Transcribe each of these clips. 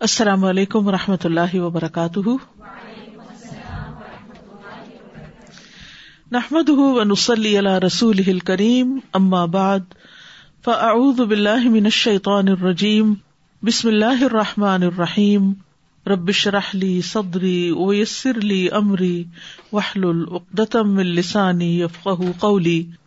السلام علیکم و رحمۃ اللہ وبرکاتہ۔ نحمد رسول کریم اما بعد، فاعوذ باللہ من الشیطان الرجیم، بسم اللہ الرحمٰن الرحیم۔ ربش رحلی صدری ویسر لی امری وحل العقدم السانی یفقہ قولی۔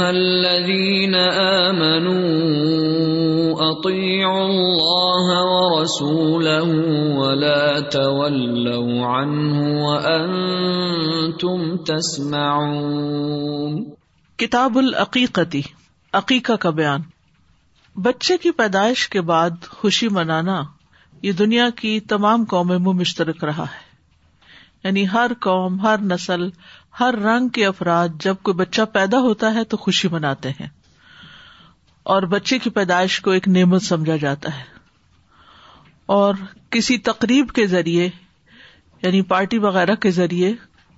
الذين آمنوا أطيعوا الله ورسوله ولا تولوا عنه وأنتم تسمعون. کتاب العقیقتی عقیقہ کا بیان۔ بچے کی پیدائش کے بعد خوشی منانا یہ دنیا کی تمام قوموں میں مشترک رہا ہے۔ یعنی ہر قوم، ہر نسل ہر رنگ کے افراد جب کوئی بچہ پیدا ہوتا ہے تو خوشی مناتے ہیں اور بچے کی پیدائش کو ایک نعمت سمجھا جاتا ہے اور کسی تقریب کے ذریعے یعنی پارٹی وغیرہ کے ذریعے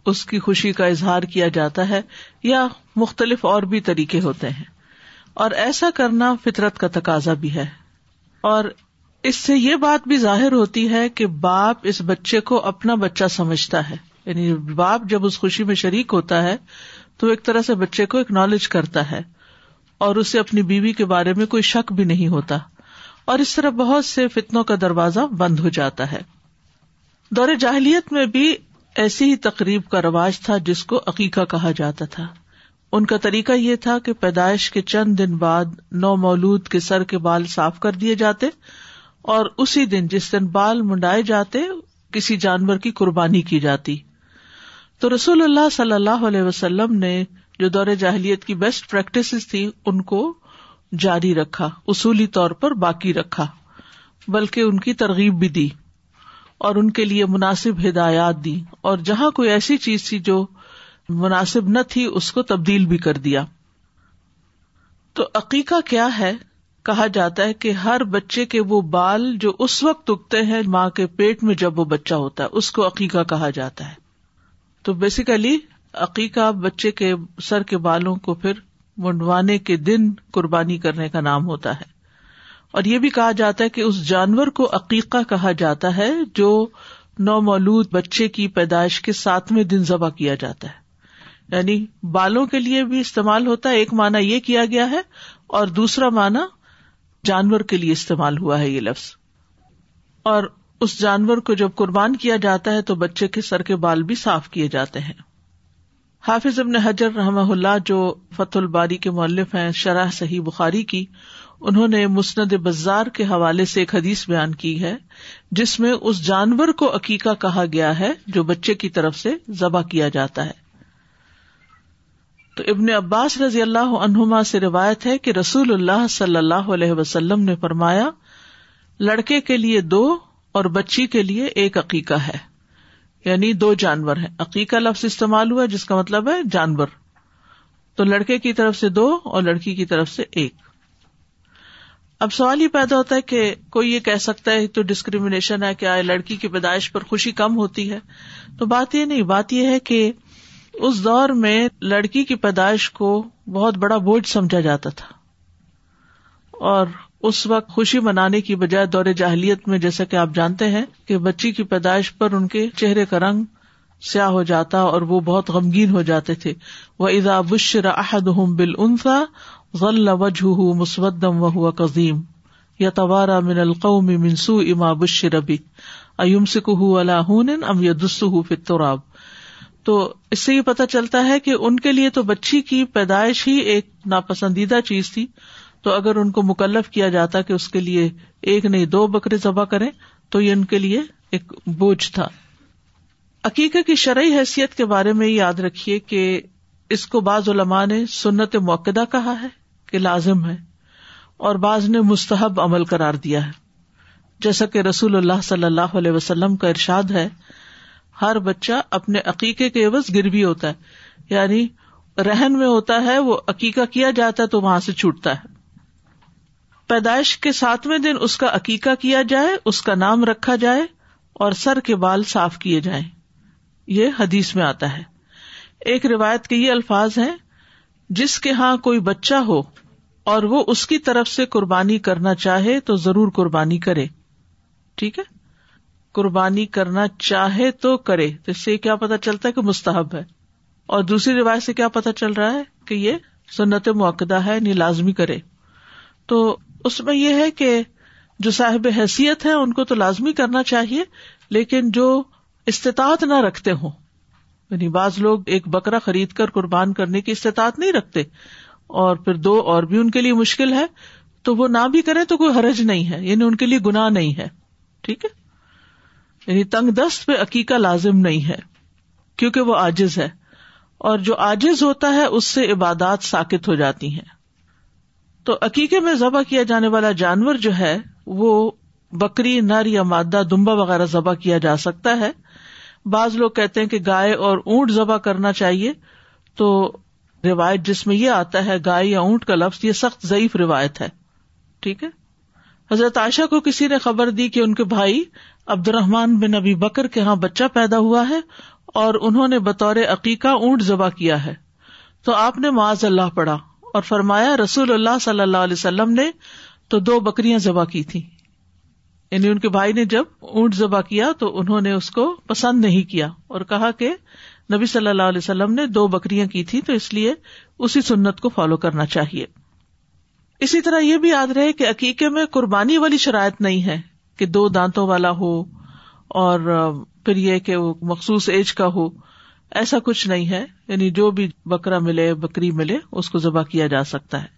اس کی خوشی کا اظہار کیا جاتا ہے یا مختلف اور بھی طریقے ہوتے ہیں اور ایسا کرنا فطرت کا تقاضا بھی ہے اور اس سے یہ بات بھی ظاہر ہوتی ہے کہ باپ اس بچے کو اپنا بچہ سمجھتا ہے یعنی باپ جب اس خوشی میں شریک ہوتا ہے تو ایک طرح سے بچے کو اکنالج کرتا ہے اور اسے اپنی بیوی کے بارے میں کوئی شک بھی نہیں ہوتا اور اس طرح بہت سے فتنوں کا دروازہ بند ہو جاتا ہے۔ دور جاہلیت میں بھی ایسی ہی تقریب کا رواج تھا جس کو عقیقہ کہا جاتا تھا۔ ان کا طریقہ یہ تھا کہ پیدائش کے چند دن بعد نو مولود کے سر کے بال صاف کر دیے جاتے اور اسی دن جس دن بال منڈائے جاتے کسی جانور کی قربانی کی جاتی۔ تو رسول اللہ صلی اللہ علیہ وسلم نے جو دور جاہلیت کی بیسٹ پریکٹس تھی ان کو جاری رکھا، اصولی طور پر باقی رکھا، بلکہ ان کی ترغیب بھی دی اور ان کے لیے مناسب ہدایات دی اور جہاں کوئی ایسی چیز تھی جو مناسب نہ تھی، اس کو تبدیل بھی کر دیا۔ تو عقیقہ کیا ہے؟ کہا جاتا ہے کہ ہر بچے کے وہ بال جو اس وقت اگتے ہیں ماں کے پیٹ میں جب وہ بچہ ہوتا ہے، اس کو عقیقہ کہا جاتا ہے۔ تو بیسیکلی عقیقہ بچے کے سر کے بالوں کو پھر منڈوانے کے دن قربانی کرنے کا نام ہوتا ہے۔ اور یہ بھی کہا جاتا ہے کہ اس جانور کو عقیقہ کہا جاتا ہے جو نو مولود بچے کی پیدائش کے ساتویں دن ذبح کیا جاتا ہے۔ یعنی بالوں کے لیے بھی استعمال ہوتا ہے، ایک مانا یہ کیا گیا ہے اور دوسرا مانا جانور کے لیے استعمال ہوا ہے یہ لفظ۔ اور اس جانور کو جب قربان کیا جاتا ہے تو بچے کے سر کے بال بھی صاف کیے جاتے ہیں۔ حافظ ابن حجر رحم اللہ جو فت الباری کے مولف ہیں، شرح صحیح بخاری کی، انہوں نے مسند بزار کے حوالے سے ایک حدیث بیان کی ہے، جس میں اس جانور کو عقیقہ کہا گیا ہے جو بچے کی طرف سے ذبح کیا جاتا ہے۔ تو ابن عباس رضی اللہ عنہما سے روایت ہے کہ رسول اللہ صلی اللہ علیہ وسلم نے فرمایا، لڑکے کے لیے دو اور بچی کے لیے ایک عقیقہ ہے۔ یعنی دو جانور ہے عقیقہ لفظ استعمال ہوا جس کا مطلب ہے جانور۔ تو لڑکے کی طرف سے دو اور لڑکی کی طرف سے ایک۔ اب سوال یہ پیدا ہوتا ہے کہ کوئی یہ کہہ سکتا ہے تو ڈسکریمنیشن ہے کیا لڑکی کی پیدائش پر خوشی کم ہوتی ہے۔ تو بات یہ نہیں، بات یہ ہے کہ اس دور میں لڑکی کی پیدائش کو بہت بڑا بوجھ سمجھا جاتا تھا۔ اور اس وقت خوشی منانے کی بجائے دور جاہلیت میں، جیسا کہ آپ جانتے ہیں کہ بچی کی پیدائش پر ان کے چہرے کا رنگ سیاہ ہو جاتا اور وہ بہت غمگین ہو جاتے تھے۔ وہ ادا بشر احد ہوں بل انسا غل وجہ مسودم و ہوا قزیم یا توارا من القوم منسو اما بشر ابی ایم سکھ اللہ ام یا دس تو اس سے یہ پتا چلتا ہے کہ ان کے لیے تو بچی کی پیدائش ہی ایک ناپسندیدہ چیز تھی۔ تو اگر ان کو مکلف کیا جاتا کہ اس کے لیے ایک نہیں دو بکرے ذبح کرے تو یہ ان کے لیے ایک بوجھ تھا۔ عقیقے کی شرعی حیثیت کے بارے میں یاد رکھیے کہ اس کو بعض علماء نے سنت موقع کہا ہے کہ لازم ہے اور بعض نے مستحب عمل قرار دیا ہے۔ جیسا کہ رسول اللہ صلی اللہ علیہ وسلم کا ارشاد ہے، ہر بچہ اپنے عقیقے کے عوض گروی ہوتا ہے یعنی رہن میں ہوتا ہے، وہ عقیقہ کیا جاتا ہے تو وہاں سے چھوٹتا ہے۔ پیدائش کے ساتویں دن اس کا عقیقہ کیا جائے، اس کا نام رکھا جائے اور سر کے بال صاف کیے جائیں۔ یہ حدیث میں آتا ہے۔ ایک روایت کے یہ الفاظ ہیں، جس کے ہاں کوئی بچہ ہو اور وہ اس کی طرف سے قربانی کرنا چاہے تو ضرور قربانی کرے۔ ٹھیک ہے؟ قربانی کرنا چاہے تو کرے۔ تو اس سے کیا پتا چلتا ہے کہ مستحب ہے۔ اور دوسری روایت سے کیا پتا چل رہا ہے کہ یہ سنت موقع ہے نہیں لازمی کرے۔ تو اس میں یہ ہے کہ جو صاحب حیثیت ہے ان کو تو لازمی کرنا چاہیے، لیکن جو استطاعت نہ رکھتے ہوں۔ یعنی بعض لوگ ایک بکرا خرید کر قربان کرنے کی استطاعت نہیں رکھتے، اور پھر دو اور بھی ان کے لیے مشکل ہے، تو وہ نہ بھی کرے تو کوئی حرج نہیں ہے یعنی ان کے لیے گنا نہیں ہے۔ ٹھیک ہے؟ یعنی تنگ دست پہ عقیقہ لازم نہیں ہے، کیونکہ وہ آجز ہے۔ اور جو آجز ہوتا ہے، اس سے عبادات ساکت ہو جاتی ہیں۔ تو عقیقے میں ذبح کیا جانے والا جانور جو ہے، وہ بکری، نر یا مادہ، دمبا وغیرہ ذبح کیا جا سکتا ہے۔ بعض لوگ کہتے ہیں کہ گائے اور اونٹ ذبح کرنا چاہیے۔ تو روایت جس میں یہ آتا ہے، گائے یا اونٹ کا لفظ، یہ سخت ضعیف روایت ہے۔ ٹھیک ہے؟ حضرت عائشہ کو کسی نے خبر دی کہ ان کے بھائی عبد الرحمان بن ابی بکر کے یہاں بچہ پیدا ہوا ہے اور انہوں نے بطور عقیقہ اونٹ ذبح کیا ہے۔ تو آپ نے معاذ اللہ پڑھا۔ اور فرمایا رسول اللہ صلی اللہ علیہ وسلم نے تو دو بکریاں ذبح کی تھی یعنی ان کے بھائی نے جب اونٹ ذبح کیا تو انہوں نے اس کو پسند نہیں کیا اور کہا کہ نبی صلی اللہ علیہ وسلم نے دو بکریاں کی تھی تو اس لیے اسی سنت کو فالو کرنا چاہیے۔ اسی طرح یہ بھی یاد رہے کہ عقیقے میں قربانی والی شرائط نہیں ہے کہ دو دانتوں والا ہو اور پھر یہ کہ وہ مخصوص ایج کا ہو۔ ایسا کچھ نہیں ہے۔ یعنی جو بھی بکرا ملے، بکری ملے، اس کو ذبح کیا جا سکتا ہے۔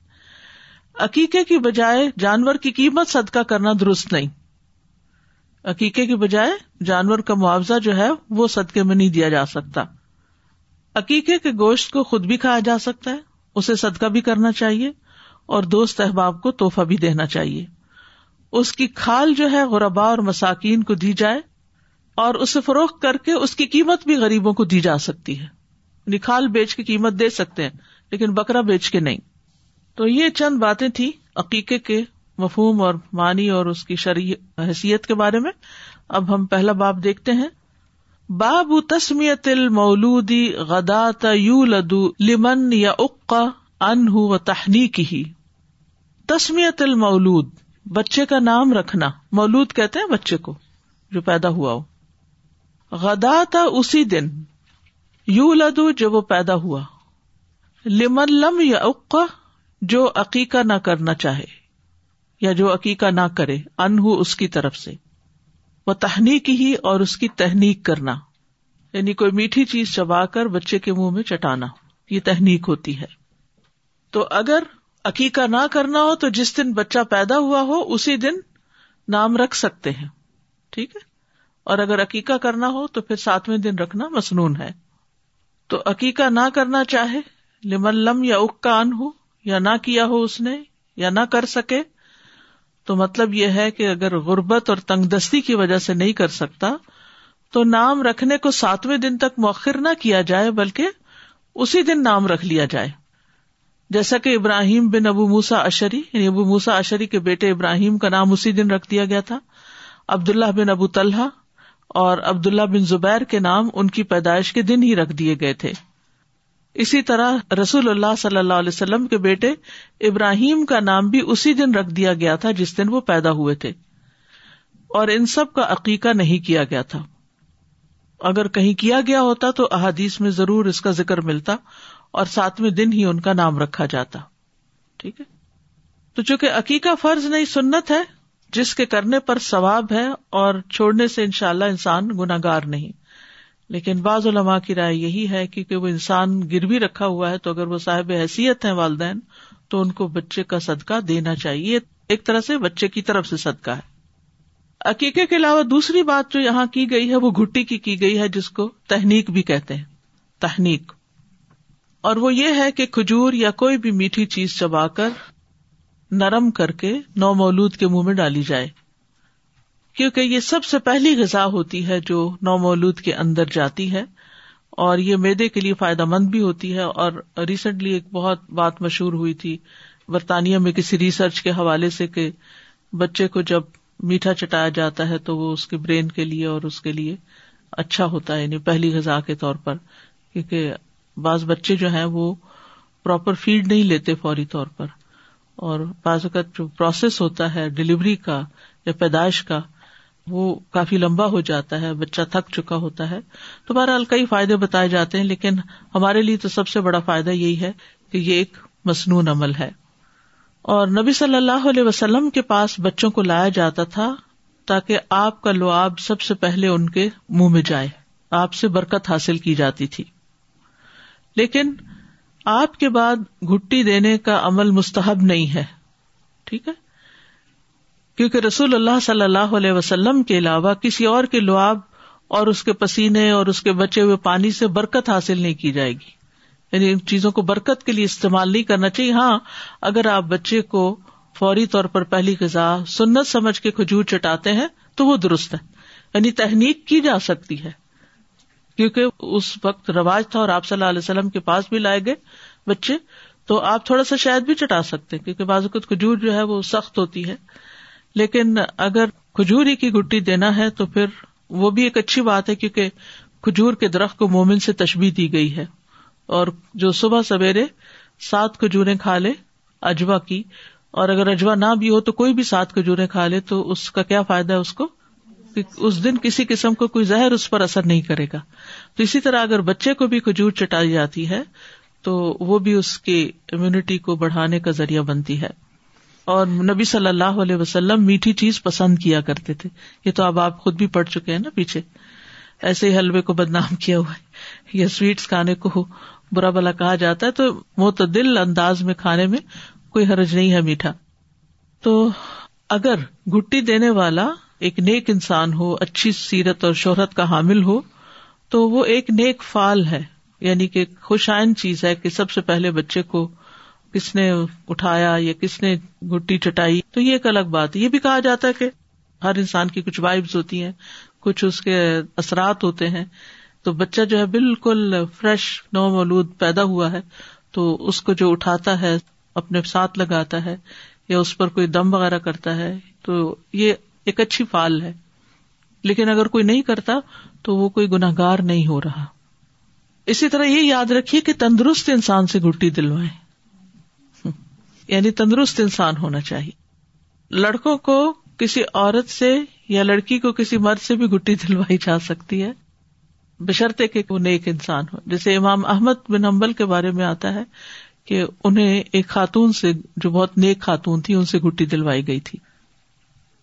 عقیقے کی بجائے جانور کی قیمت صدقہ کرنا درست نہیں۔ عقیقے کی بجائے جانور کا معاوضہ جو ہے، وہ صدقے میں نہیں دیا جا سکتا۔ عقیقے کے گوشت کو خود بھی کھایا جا سکتا ہے، اسے صدقہ بھی کرنا چاہیے اور دوست احباب کو توحفہ بھی دینا چاہیے۔ اس کی کھال جو ہے غربا اور مساکین کو دی جائے۔ اور اسے فروخت کر کے اس کی قیمت بھی غریبوں کو دی جا سکتی ہے۔ نکھال بیچ کی قیمت دے سکتے ہیں، لیکن بکرا بیچ کے نہیں۔ تو یہ چند باتیں تھی عقیقے کے مفہوم اور معنی اور اس کی شرعی حیثیت کے بارے میں۔ اب ہم پہلا باب دیکھتے ہیں۔ باب تسمیت المولودی غدا یو لدو لمن یا اقا ان و تحنیک ہی تسمیت المولود، بچے کا نام رکھنا۔ مولود کہتے ہیں بچے کو جو پیدا ہوا ہو۔ غدا تھا اسی دن۔ یو لدو جب وہ پیدا ہوا۔ لمن لم یا اقا جو عقیقہ نہ کرنا چاہے، یا جو عقیقہ نہ کرے انہ اس کی طرف سے۔ وہ تحنیک ہی اور اس کی تحنیک کرنا۔ یعنی کوئی میٹھی چیز چبا کر بچے کے منہ میں چٹانا۔ یہ تحنیک ہوتی ہے۔ تو اگر عقیقہ نہ کرنا ہو تو جس دن بچہ پیدا ہوا ہو، اسی دن نام رکھ سکتے ہیں۔ ٹھیک ہے؟ اور اگر عقیقہ کرنا ہو تو پھر ساتویں دن رکھنا مصنون ہے۔ تو عقیقہ نہ کرنا چاہے، لمن لم یا اکا ان ہو یا نہ کیا ہو اس نے، یا نہ کر سکے، تو مطلب یہ ہے کہ اگر غربت اور تنگ دستی کی وجہ سے نہیں کر سکتا، تو نام رکھنے کو ساتویں دن تک مؤخر نہ کیا جائے، بلکہ اسی دن نام رکھ لیا جائے۔ جیسا کہ ابراہیم بن ابو موسا اشری یعنی ابو موسا اشری کے بیٹے ابراہیم کا نام اسی دن رکھ دیا گیا تھا۔ عبداللہ بن ابو طلحہ اور عبداللہ بن زبیر کے نام ان کی پیدائش کے دن ہی رکھ دیے گئے تھے۔ اسی طرح رسول اللہ صلی اللہ علیہ وسلم کے بیٹے ابراہیم کا نام بھی اسی دن رکھ دیا گیا تھا جس دن وہ پیدا ہوئے تھے۔ اور ان سب کا عقیقہ نہیں کیا گیا تھا۔ اگر کہیں کیا گیا ہوتا تو احادیث میں ضرور اس کا ذکر ملتا اور ساتویں دن ہی ان کا نام رکھا جاتا۔ ٹھیک ہے؟ تو چونکہ عقیقہ فرض نہیں، سنت ہے جس کے کرنے پر ثواب ہے اور چھوڑنے سے ان شاء اللہ انسان گناگار نہیں۔ لیکن بعض علماء کی رائے یہی ہے کیونکہ وہ انسان گروی رکھا ہوا ہے تو اگر وہ صاحب حیثیت ہے والدین، تو ان کو بچے کا صدقہ دینا چاہیے۔ ایک طرح سے بچے کی طرف سے صدقہ ہے۔ عقیقے کے علاوہ دوسری بات جو یہاں کی گئی ہے، وہ گٹی کی کی گئی ہے، جس کو تحنیک بھی کہتے ہیں۔ تحنیک۔ اور وہ یہ ہے کہ کھجور یا کوئی بھی میٹھی چیز چبا کر نرم کر کے نو مولود کے منہ میں ڈالی جائے۔ کیونکہ یہ سب سے پہلی غذا ہوتی ہے جو نو مولود کے اندر جاتی ہے، اور یہ میدے کے لیے فائدہ مند بھی ہوتی ہے۔ اور ریسنٹلی ایک بہت بات مشہور ہوئی تھی برطانیہ میں کسی ریسرچ کے حوالے سے کہ بچے کو جب میٹھا چٹایا جاتا ہے تو وہ اس کے برین کے لیے اور اس کے لیے اچھا ہوتا ہے یعنی پہلی غذا کے طور پر۔ کیونکہ بعض بچے جو ہیں وہ پراپر فیڈ نہیں لیتے فوری طور پر۔ اور بعض اوقات جو پروسیس ہوتا ہے ڈلیوری کا یا پیدائش کا، وہ کافی لمبا ہو جاتا ہے، بچہ تھک چکا ہوتا ہے۔ تو بہرحال کئی فائدے بتائے جاتے ہیں، لیکن ہمارے لیے تو سب سے بڑا فائدہ یہی ہے کہ یہ ایک مصنون عمل ہے۔ اور نبی صلی اللہ علیہ وسلم کے پاس بچوں کو لایا جاتا تھا تاکہ آپ کا لعاب سب سے پہلے ان کے منہ میں جائے۔ آپ سے برکت حاصل کی جاتی تھی۔ لیکن آپ کے بعد گٹی دینے کا عمل مستحب نہیں ہے۔ ٹھیک ہے؟ کیونکہ رسول اللہ صلی اللہ علیہ وسلم کے علاوہ کسی اور کے لعاب اور اس کے پسینے اور اس کے بچے ہوئے پانی سے برکت حاصل نہیں کی جائے گی۔ یعنی ان چیزوں کو برکت کے لیے استعمال نہیں کرنا چاہیے۔ ہاں اگر آپ بچے کو فوری طور پر پہلی غذا سنت سمجھ کے کھجور چٹاتے ہیں تو وہ درست ہے۔ یعنی تحنیک کی جا سکتی ہے۔ کیونکہ اس وقت رواج تھا اور آپ صلی اللہ علیہ وسلم کے پاس بھی لائے گئے بچے، تو آپ تھوڑا سا شاید بھی چٹا سکتے کیونکہ بعض اوقات کھجور جو ہے وہ سخت ہوتی ہے۔ لیکن اگر کھجور ہی کی گٹی دینا ہے تو پھر وہ بھی ایک اچھی بات ہے، کیونکہ کھجور کے درخت کو مومن سے تشبی دی گئی ہے۔ اور جو صبح سویرے سات کھجورے کھا لے، اجوا کی، اور اگر اجوا نہ بھی ہو تو کوئی بھی سات کھجورے کھا لے، تو اس کا کیا فائدہ ہے اس کو؟ اس دن کسی قسم کو کوئی زہر اس پر اثر نہیں کرے گا۔ تو اسی طرح اگر بچے کو بھی کھجور چٹائی جاتی ہے، تو وہ بھی اس کی امیونٹی کو بڑھانے کا ذریعہ بنتی ہے۔ اور نبی صلی اللہ علیہ وسلم میٹھی چیز پسند کیا کرتے تھے۔ یہ تو اب آپ خود بھی پڑھ چکے ہیں نا پیچھے۔ ایسے ہی حلوے کو بدنام کیا ہوا ہے۔ یا سویٹس کھانے کو برا بلا کہا جاتا ہے، تو معتدل انداز میں کھانے میں کوئی حرج نہیں ہے میٹھا۔ تو اگر گٹی دینے والا ایک نیک انسان ہو، اچھی سیرت اور شہرت کا حامل ہو، تو وہ ایک نیک فال ہے یعنی کہ خوشائن چیز ہے کہ سب سے پہلے بچے کو کس نے اٹھایا یا کس نے گٹی چٹائی، تو یہ ایک الگ بات یہ بھی کہا جاتا ہے کہ ہر انسان کی کچھ وائبز ہوتی ہیں، کچھ اس کے اثرات ہوتے ہیں۔ تو بچہ جو ہے بالکل فریش نو مولود پیدا ہوا ہے، تو اس کو جو اٹھاتا ہے، اپنے ساتھ لگاتا ہے یا اس پر کوئی دم وغیرہ کرتا ہے، تو یہ ایک اچھی فال ہے۔ لیکن اگر کوئی نہیں کرتا تو وہ کوئی گناگار نہیں ہو رہا۔ اسی طرح یہ یاد رکھیے کہ تندرست انسان سے گٹی دلوائے یعنی تندرست انسان ہونا چاہیے۔ لڑکوں کو کسی عورت سے یا لڑکی کو کسی مرد سے بھی گٹی دلوائی جا سکتی ہے۔ بشرطے کہ وہ نیک انسان ہو۔ جیسے امام احمد بن امبل کے بارے میں آتا ہے کہ انہیں ایک خاتون سے جو بہت نیک خاتون تھی، ان سے گٹی دلوائی گئی تھی۔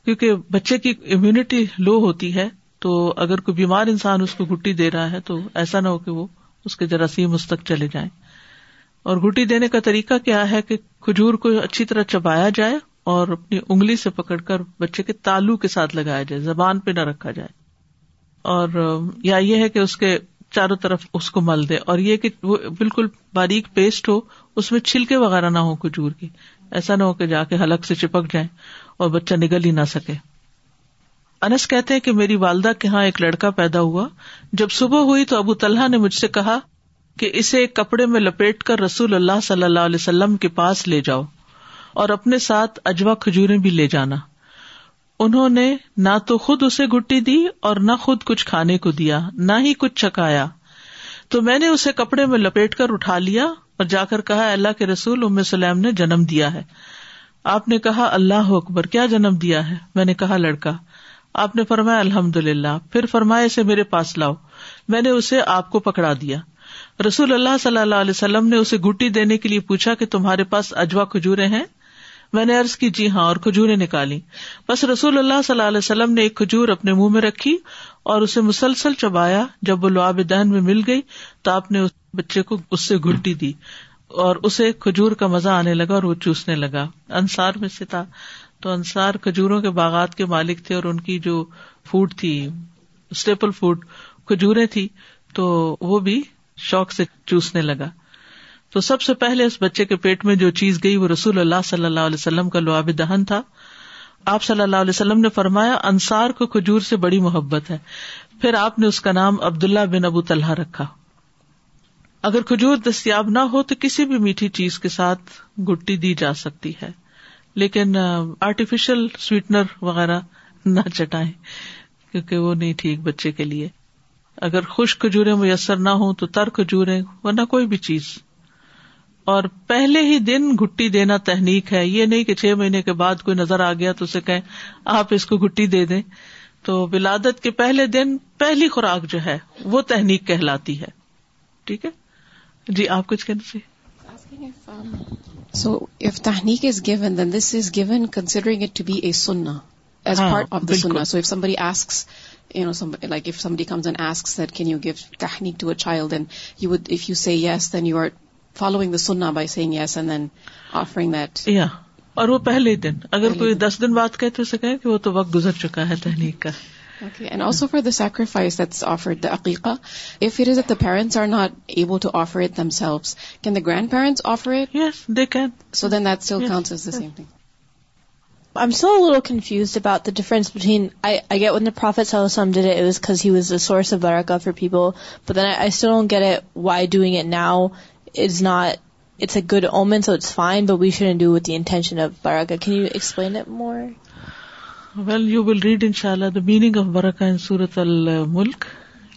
کیونکہ بچے کی امیونٹی لو ہوتی ہے، تو اگر کوئی بیمار انسان اس کو گٹی دے رہا ہے، تو ایسا نہ ہو کہ وہ اس کے جراثیم اس تک چلے جائیں۔ اور گٹی دینے کا طریقہ کیا ہے کہ کھجور کو اچھی طرح چبایا جائے اور اپنی انگلی سے پکڑ کر بچے کے تالو کے ساتھ لگایا جائے، زبان پہ نہ رکھا جائے۔ اور یا یہ ہے کہ اس کے چاروں طرف اس کو مل دے اور یہ کہ وہ بالکل باریک پیسٹ ہو، اس میں چھلکے وغیرہ نہ ہو کھجور کی۔ ایسا نہ ہو کہ جا کے حلق سے چپک جائے اور بچہ نگل ہی نہ سکے۔ انس کہتے ہیں کہ میری والدہ کے یہاں ایک لڑکا پیدا ہوا۔ جب صبح ہوئی تو ابو طلحہ نے مجھ سے کہا کہ اسے ایک کپڑے میں لپیٹ کر رسول اللہ صلی اللہ علیہ وسلم کے پاس لے جاؤ اور اپنے ساتھ اجوا کھجورے بھی لے جانا۔ انہوں نے نہ تو خود اسے گٹی دی اور نہ خود کچھ کھانے کو دیا، نہ ہی کچھ چکایا۔ تو میں نے اسے کپڑے میں لپیٹ کر اٹھا لیا اور جا کر کہا اللہ کے رسول، ام سلیم نے جنم دیا ہے۔ آپ نے کہا، اللہ اکبر، کیا جنم دیا ہے؟ میں نے کہا، لڑکا۔ آپ نے فرمایا الحمد للہ پھر فرمایا، اسے میرے پاس لاؤ۔ میں نے اسے آپ کو پکڑا دیا۔ رسول اللہ صلی اللہ علیہ وسلم نے اسے گٹی دینے کے لیے پوچھا کہ تمہارے پاس اجوا کھجورے ہیں؟ میں نے ارض کی جی ہاں اور کھجورے نکالی۔ بس رسول اللہ صلی اللہ علیہ وسلم نے ایک کھجور اپنے منہ میں رکھی اور اسے مسلسل چبایا۔ جب وہ لعاب دہن میں مل گئی تو آپ نے اس بچے کو اس سے گٹی دی اور اسے کھجور کا مزہ آنے لگا اور وہ چوسنے لگا۔ انصار میں سے تھا۔ تو انصار کھجوروں کے باغات کے مالک تھے اور ان کی جو فوڈ تھی، اسٹیپل فوڈ کھجورے تھی، تو وہ بھی شوق سے چوسنے لگا۔ تو سب سے پہلے اس بچے کے پیٹ میں جو چیز گئی وہ رسول اللہ صلی اللہ علیہ وسلم کا لعاب دہن تھا۔ آپ صلی اللہ علیہ وسلم نے فرمایا، انصار کو کھجور سے بڑی محبت ہے۔ پھر آپ نے اس کا نام عبد اللہ بن ابو طلحہ رکھا۔ اگر کھجور دستیاب نہ ہو تو کسی بھی میٹھی چیز کے ساتھ گٹی دی جا سکتی ہے۔ لیکن آرٹیفیشل سویٹنر وغیرہ نہ چٹائیں، کیونکہ وہ نہیں ٹھیک بچے کے لیے۔ اگر خشک کھجورے میسر نہ ہوں تو تر کھجورے ورنہ کوئی بھی چیز۔ اور پہلے ہی دن گٹی دینا تحنیک ہے۔ یہ نہیں کہ چھ مہینے کے بعد کوئی نظر آ گیا تو اسے کہ آپ اس کو گٹی دے دیں۔ تو ولادت کے پہلے دن پہلی خوراک جو ہے وہ تحنیک کہلاتی ہے۔ ٹھیک ہے؟ جی آپ کچھ کہنا چاہیے؟ So if tahnik is given then this is given considering it to be a sunnah as part of the sunnah so if somebody asks you know, somebody, like if somebody comes and asks that, can you give tahniq to a child, then you would, if you say yes, then you are following the sunnah by saying yes and then offering that یا اور وہ پہلے دن اگر کوئی دس دن بات کہ تو اسے کہیں کہ وہ تو وقت گزر چکا ہے تحریک کا۔ And also for the sacrifice that's offer دا عقیقہ if it is the parents are not able to offer it them cell can the grandparents offer it yes they can so then that cell cons is the same thing M so well confuse about the difference between get one the Prophet so some date it is cause he was the source of Barkha four people but then I so get a why doing it now is not it's a good omen, so it's fine, but we shouldn't do it with the intention of barakah. Can you explain it more? Well, you will read, inshallah, the meaning of barakah in Surah Al-Mulk.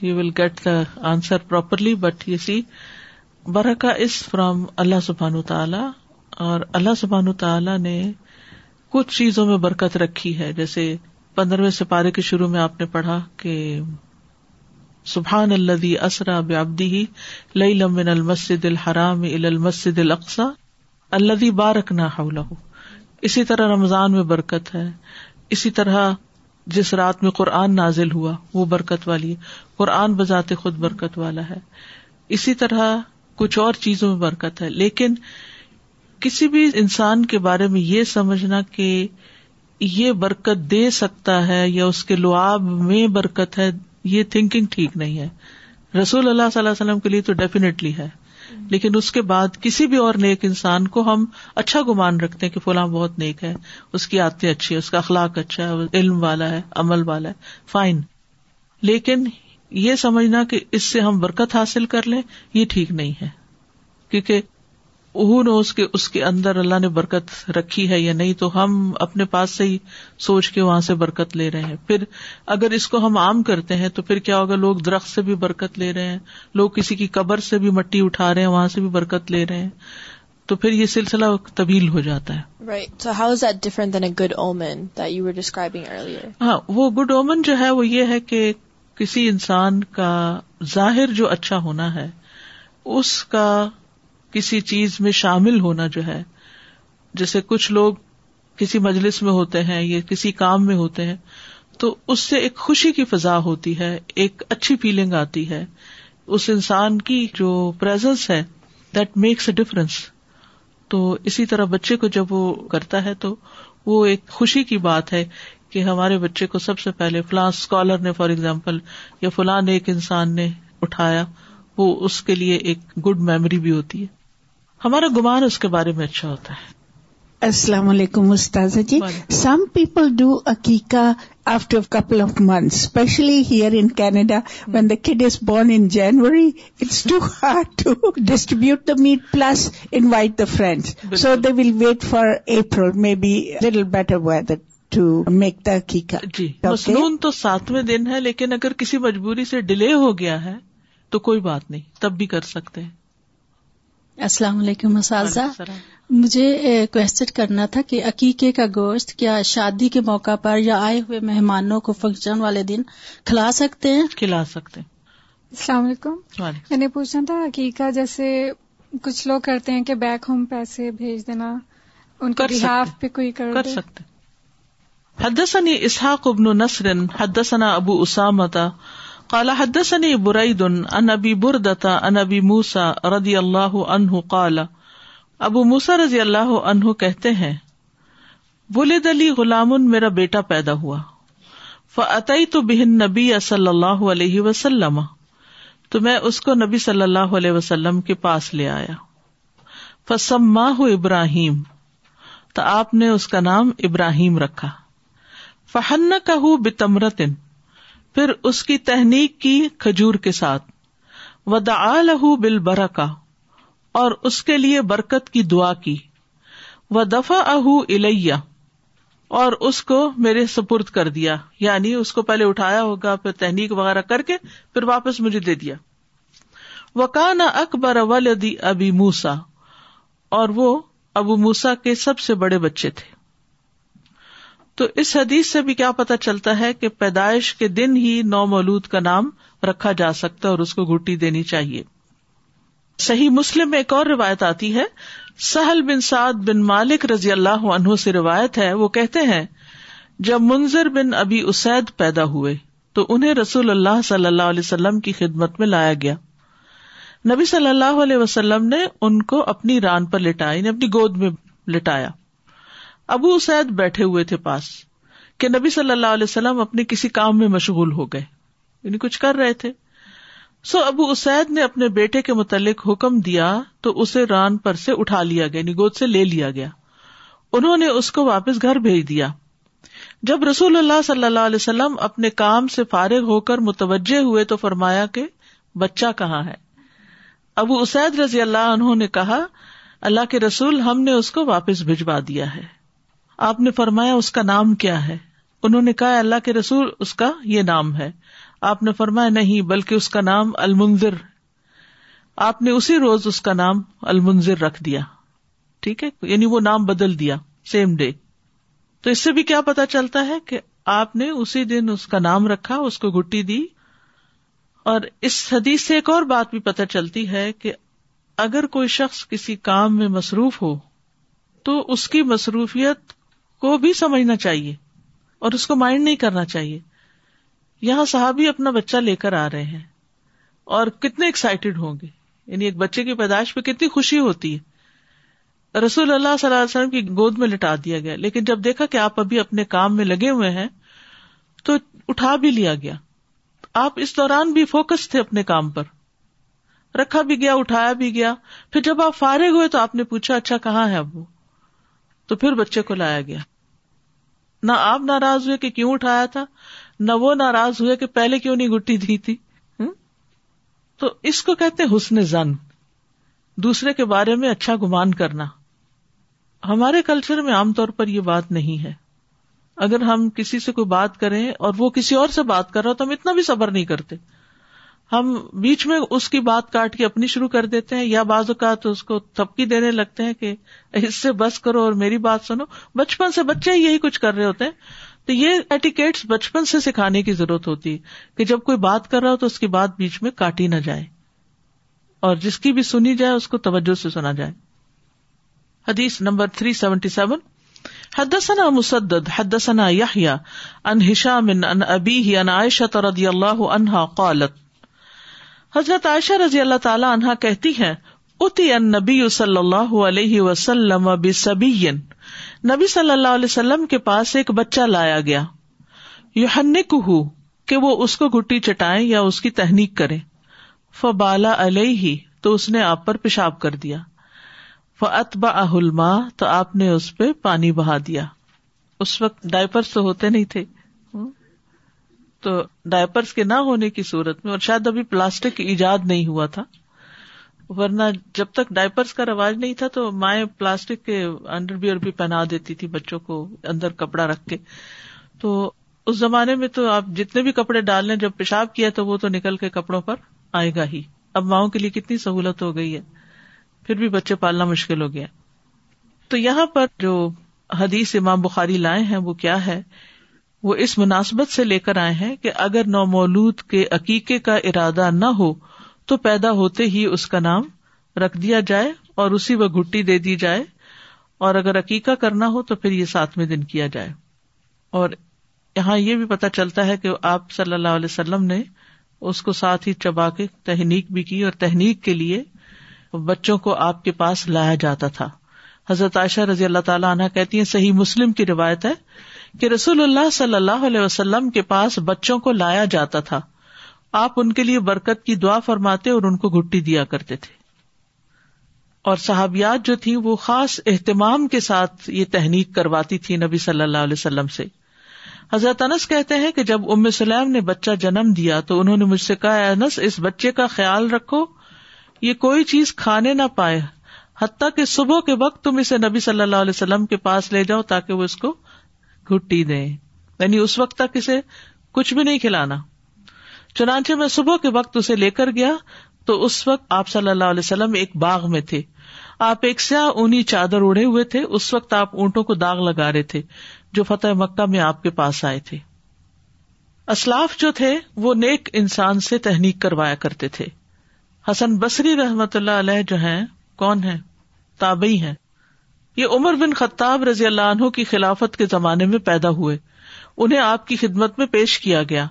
You will get the answer properly, but you see, barakah is from Allah subhanahu wa ta'ala, اور اللہ سبحانہ تعالیٰ نے کچھ چیزوں میں برکت رکھی ہے جیسے پندرہویں سپارے کے شروع میں آپ نے پڑھا کہ سبحان الدی اسرا بابدی لئی لمن المسد الحرام المسد القسا الدی بارک نہ اسی طرح رمضان میں برکت ہے۔ اسی طرح جس رات میں قرآن نازل ہوا، وہ برکت والی ہے۔ قرآن بذات خود برکت والا ہے۔ اسی طرح کچھ اور چیزوں میں برکت ہے۔ لیکن کسی بھی انسان کے بارے میں یہ سمجھنا کہ یہ برکت دے سکتا ہے یا اس کے لعاب میں برکت ہے یہ تھنکنگ ٹھیک نہیں ہے۔ رسول اللہ صلی اللہ علیہ وسلم کے لیے تو ڈیفینیٹلی ہے۔ لیکن اس کے بعد کسی بھی اور نیک انسان کو ہم اچھا گمان رکھتے ہیں کہ فلاں بہت نیک ہے، اس کی عادتیں اچھی ہے اس کا اخلاق اچھا ہے، علم والا ہے، عمل والا ہے فائن لیکن یہ سمجھنا کہ اس سے ہم برکت حاصل کر لیں، یہ ٹھیک نہیں ہے۔ کیونکہ اس کے اس کے اندر اللہ نے برکت رکھی ہے یا نہیں تو ہم اپنے پاس سے ہی سوچ کے وہاں سے برکت لے رہے ہیں۔ پھر اگر اس کو ہم عام کرتے ہیں تو پھر کیا ہوگا؟ لوگ درخت سے بھی برکت لے رہے ہیں لوگ کسی کی قبر سے بھی مٹی اٹھا رہے ہیں وہاں سے بھی برکت لے رہے ہیں۔ تو پھر یہ سلسلہ طویل ہو جاتا ہے۔ ہاں وہ گڈ اومن جو ہے وہ یہ ہے کہ کسی انسان کا ظاہر جو اچھا ہونا ہے اس کا کسی چیز میں شامل ہونا جو ہے، جیسے کچھ لوگ کسی مجلس میں ہوتے ہیں یا کسی کام میں ہوتے ہیں، تو اس سے ایک خوشی کی فضا ہوتی ہے، ایک اچھی فیلنگ آتی ہے۔ اس انسان کی جو پرزنس ہے دیٹ میکس اے ڈفرنس تو اسی طرح بچے کو جب وہ کرتا ہے، تو وہ ایک خوشی کی بات ہے کہ ہمارے بچے کو سب سے پہلے فلاں اسکالر نے فار ایگزامپل یا فلاں ایک انسان نے اٹھایا، وہ اس کے لیے ایک گڈ میموری بھی ہوتی ہے۔ ہمارا گمان اس کے بارے میں اچھا ہوتا ہے۔ السلام علیکم استاذ جی۔ Some people do aqiqah after couple of month especially here in Canada when the kid is born in January it's too hard to distribute the meat plus invite the friends so they will wait for April may be little better weather to make the aqiqah جی مصنون تو ساتویں دن ہے لیکن اگر کسی مجبوری سے delay ہو گیا ہے تو کوئی بات نہیں تب بھی کر سکتے ہیں۔ السلام علیکم اساتذہ۔ مجھے کوشچن کرنا تھا کہ عقیقے کا گوشت کیا شادی کے موقع پر یا آئے ہوئے مہمانوں کو فنکشن والے دن کھلا سکتے ہیں؟ کھلا سکتے ہیں۔ السلام علیکم۔ میں نے پوچھنا تھا عقیقہ جیسے کچھ لوگ کرتے ہیں کہ بیک ہوم پیسے بھیج دینا ان کا پہ کوئی کر سکتے حدثني اسحاق ابن نصر حدثنا ابو اسامتا قال حدثني بريد عن ابي بردة عن ابي موسى رضي الله عنه قال، ابو موسا رضی اللہ عنہ کہتے ہیں، ولد علی غلام میرا بیٹا پیدا ہوا فعطی تو بہن نبی صلی اللہ علیہ وسلم، تو میں اس کو نبی صلی اللہ علیہ وسلم کے پاس لے آیا۔ فسم ابراہیم، تو آپ نے اس کا نام ابراہیم رکھا۔ فہن کا ہوں بتمرتن پھر اس کی تحنیک کی کھجور کے ساتھ۔ و دا لہو بل برکا اور اس کے لیے برکت کی دعا کی۔ و دفا اہ الیا اور اس کو میرے سپرد کر دیا۔ یعنی اس کو پہلے اٹھایا ہوگا، پھر تحنیک وغیرہ کر کے پھر واپس مجھے دے دیا۔ وہ کان اکبر ولدی ابی موسا اور وہ ابو موسا کے سب سے بڑے بچے تھے۔ تو اس حدیث سے بھی کیا پتا چلتا ہے کہ پیدائش کے دن ہی نو مولود کا نام رکھا جا سکتا ہے اور اس کو گٹی دینی چاہیے۔ صحیح مسلم میں ایک اور روایت آتی ہے۔ سہل بن سعد بن مالک رضی اللہ عنہ سے روایت ہے۔ وہ کہتے ہیں، جب منظر بن ابی اسید پیدا ہوئے تو انہیں رسول اللہ صلی اللہ علیہ وسلم کی خدمت میں لایا گیا۔ نبی صلی اللہ علیہ وسلم نے ان کو اپنی ران پر لٹایا یعنی اپنی گود میں لٹایا۔ ابو اسید بیٹھے ہوئے تھے پاس کہ نبی صلی اللہ علیہ وسلم اپنے کسی کام میں مشغول ہو گئے یعنی کچھ کر رہے تھے۔ سو ابو اسید نے اپنے بیٹے کے متعلق حکم دیا تو اسے ران پر سے اٹھا لیا گیا یعنی گود سے لے لیا گیا۔ انہوں نے اس کو واپس گھر بھیج دیا۔ جب رسول اللہ صلی اللہ علیہ وسلم اپنے کام سے فارغ ہو کر متوجہ ہوئے تو فرمایا کہ بچہ کہاں ہے؟ ابو اسید رضی اللہ انہوں نے کہا، اللہ کے رسول ہم نے اس کو واپس بھجوا دیا ہے۔ آپ نے فرمایا اس کا نام کیا ہے؟ انہوں نے کہا، اللہ کے رسول اس کا یہ نام ہے۔ آپ نے فرمایا، نہیں، بلکہ اس کا نام المنظر آپ نے اسی روز اس کا نام المنظر رکھ دیا۔ ٹھیک ہے؟ یعنی وہ نام بدل دیا سیم ڈے تو اس سے بھی کیا پتا چلتا ہے کہ آپ نے اسی دن اس کا نام رکھا، اس کو گٹی دی۔ اور اس حدیث سے ایک اور بات بھی پتہ چلتی ہے کہ اگر کوئی شخص کسی کام میں مصروف ہو، تو اس کی مصروفیت کو بھی سمجھنا چاہیے اور اس کو مائنڈ نہیں کرنا چاہیے۔ یہاں صحابی اپنا بچہ لے کر آ رہے ہیں اور کتنے ایکسائٹیڈ ہوں گے۔ یعنی ایک بچے کی پیدائش پہ کتنی خوشی ہوتی ہے۔ رسول اللہ صلی اللہ علیہ وسلم کی گود میں لٹا دیا گیا۔ لیکن جب دیکھا کہ آپ ابھی اپنے کام میں لگے ہوئے ہیں تو اٹھا بھی لیا گیا۔ آپ اس دوران بھی فوکس تھے اپنے کام پر۔ رکھا بھی گیا، اٹھایا بھی گیا۔ پھر جب آپ فارغ ہوئے تو آپ نے پوچھا اچھا کہاں ہے اب وہ تو پھر بچے کو لایا گیا۔ نہ آپ ناراض ہوئے کہ کیوں اٹھایا تھا، نہ وہ ناراض ہوئے کہ پہلے کیوں نہیں گٹی دی تھی۔ تو اس کو کہتے حسن زن۔ دوسرے کے بارے میں اچھا گمان کرنا۔ ہمارے کلچر میں عام طور پر یہ بات نہیں ہے۔ اگر ہم کسی سے کوئی بات کریں اور وہ کسی اور سے بات کر رہا تو ہم اتنا بھی صبر نہیں کرتے۔ ہم بیچ میں اس کی بات کاٹ کے اپنی شروع کر دیتے ہیں یا بعض اوقات اس کو تھپکی دینے لگتے ہیں کہ اس سے بس کرو اور میری بات سنو۔ بچپن سے بچے یہی کچھ کر رہے ہوتے ہیں۔ تو یہ ایٹیکیٹس بچپن سے سکھانے کی ضرورت ہوتی ہے کہ جب کوئی بات کر رہا ہو تو اس کی بات بیچ میں کاٹی نہ جائے۔ اور جس کی بھی سنی جائے اس کو توجہ سے سنا جائے۔ حدیث نمبر تھری سیونٹی سیون۔ حدثنا مسدد، حدثنا یحییٰ ان ہشام ان ابی ان عائشہ رضی اللہ عنہا قالت حضرت عائشہ رضی اللہ تعالی عنہا کہتی ہیں، اتی ان نبی صلی اللہ علیہ وسلم بسبی نبی صلی اللہ علیہ وسلم کے پاس ایک بچہ لایا گیا۔ یوحنک کہ وہ اس کو گٹی چٹائے یا اس کی تحنیک کرے۔ فبالا علیہ ہی تو اس نے آپ پر پیشاب کر دیا۔ اتبا اہلما تو آپ نے اس پہ پانی بہا دیا۔ اس وقت ڈائپرس تو ہوتے نہیں تھے۔ تو ڈائپرس کے نہ ہونے کی صورت میں اور شاید ابھی پلاسٹک ایجاد نہیں ہوا تھا، ورنہ جب تک ڈائپرس کا رواج نہیں تھا تو مائیں پلاسٹک کے انڈر بیئر بھی پہنا دیتی تھی بچوں کو اندر کپڑا رکھ کے۔ تو اس زمانے میں تو آپ جتنے بھی کپڑے ڈال لیں، جب پیشاب کیا تو وہ تو نکل کے کپڑوں پر آئے گا ہی۔ اب ماؤں کے لیے کتنی سہولت ہو گئی ہے، پھر بھی بچے پالنا مشکل ہو گیا۔ تو یہاں پر جو حدیث امام بخاری لائے ہیں، وہ کیا ہے؟ وہ اس مناسبت سے لے کر آئے ہیں کہ اگر نو مولود کے عقیقے کا ارادہ نہ ہو تو پیدا ہوتے ہی اس کا نام رکھ دیا جائے اور اسی وہ گٹی دے دی جائے اور اگر عقیقہ کرنا ہو تو پھر یہ ساتویں دن کیا جائے۔ اور یہاں یہ بھی پتا چلتا ہے کہ آپ صلی اللہ علیہ وسلم نے اس کو ساتھ ہی چبا کے تحنیک بھی کی اور تحنیک کے لیے بچوں کو آپ کے پاس لایا جاتا تھا۔ حضرت عائشہ رضی اللہ تعالیٰ عنہ کہتی ہیں، صحیح مسلم کی روایت ہے کہ رسول اللہ صلی اللہ علیہ وسلم کے پاس بچوں کو لایا جاتا تھا۔ آپ ان کے لیے برکت کی دعا فرماتے اور ان کو گٹی دیا کرتے تھے۔ اور صحابیات جو تھی وہ خاص اہتمام کے ساتھ یہ تحنیک کرواتی تھی نبی صلی اللہ علیہ وسلم سے۔ حضرت انس کہتے ہیں کہ جب ام سلیم نے بچہ جنم دیا تو انہوں نے مجھ سے کہا انس، اس بچے کا خیال رکھو، یہ کوئی چیز کھانے نہ پائے۔ حتیٰ کہ صبح کے وقت تم اسے نبی صلی اللہ علیہ وسلم کے پاس لے جاؤ تاکہ وہ اس کو گٹی دیں۔ یعنی اس وقت تک اسے کچھ بھی نہیں کھلانا۔ چنانچہ میں صبح کے وقت اسے لے کر گیا تو اس وقت آپ صلی اللہ علیہ وسلم ایک باغ میں تھے۔ آپ ایک سیاہ اونی چادر اڑے ہوئے تھے۔ اس وقت آپ اونٹوں کو داغ لگا رہے تھے۔ جو فتح مکہ میں آپ کے پاس آئے تھے۔ اسلاف جو تھے، وہ نیک انسان سے تحنیک کروایا کرتے تھے۔ حسن بصری رحمت اللہ علیہ جو ہیں، کون ہے تابئی ہیں۔ یہ عمر بن خطاب رضی اللہ عنہ کی خلافت کے زمانے میں پیدا ہوئے۔ انہیں آپ کی خدمت میں پیش کیا گیا۔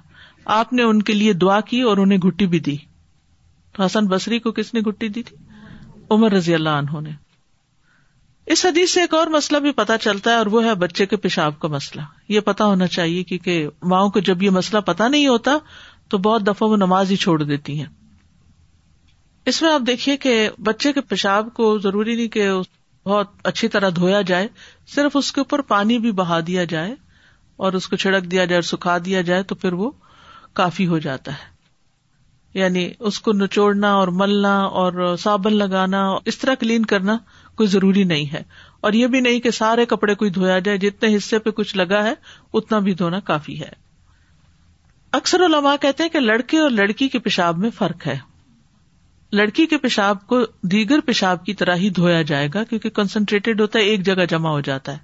آپ نے ان کے لیے دعا کی اور انہیں گٹی بھی دی۔ تو حسن بصری کو کس نے گٹی دی تھی؟ عمر رضی اللہ عنہ نے۔ اس حدیث سے ایک اور مسئلہ بھی پتا چلتا ہے اور وہ ہے بچے کے پیشاب کا مسئلہ۔ یہ پتا ہونا چاہیے کیونکہ ماؤں کو جب یہ مسئلہ پتا نہیں ہوتا تو بہت دفعہ وہ نماز ہی چھوڑ دیتی ہیں۔ اس میں آپ دیکھیے کہ بچے کے پیشاب کو ضروری نہیں کہ بہت اچھی طرح دھویا جائے، صرف اس کے اوپر پانی بھی بہا دیا جائے اور اس کو چھڑک دیا جائے اور سکھا دیا جائے تو پھر وہ کافی ہو جاتا ہے۔ یعنی اس کو نچوڑنا اور ملنا اور صابن لگانا، اس طرح کلین کرنا کوئی ضروری نہیں ہے۔ اور یہ بھی نہیں کہ سارے کپڑے کوئی دھویا جائے، جتنے حصے پہ کچھ لگا ہے، اتنا بھی دھونا کافی ہے۔ اکثر علماء کہتے ہیں کہ لڑکے اور لڑکی کے پیشاب میں فرق ہے۔ لڑکی کے پیشاب کو دیگر پیشاب کی طرح ہی دھویا جائے گا کیونکہ کنسنٹریٹڈ ہوتا ہے، ایک جگہ جمع ہو جاتا ہے۔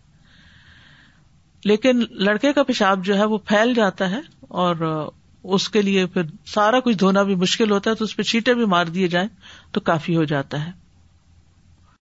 لیکن لڑکے کا پیشاب جو ہے وہ پھیل جاتا ہے اور اس کے لیے پھر سارا کچھ دھونا بھی مشکل ہوتا ہے تو اس پہ چیٹے بھی مار دیے جائیں تو کافی ہو جاتا ہے۔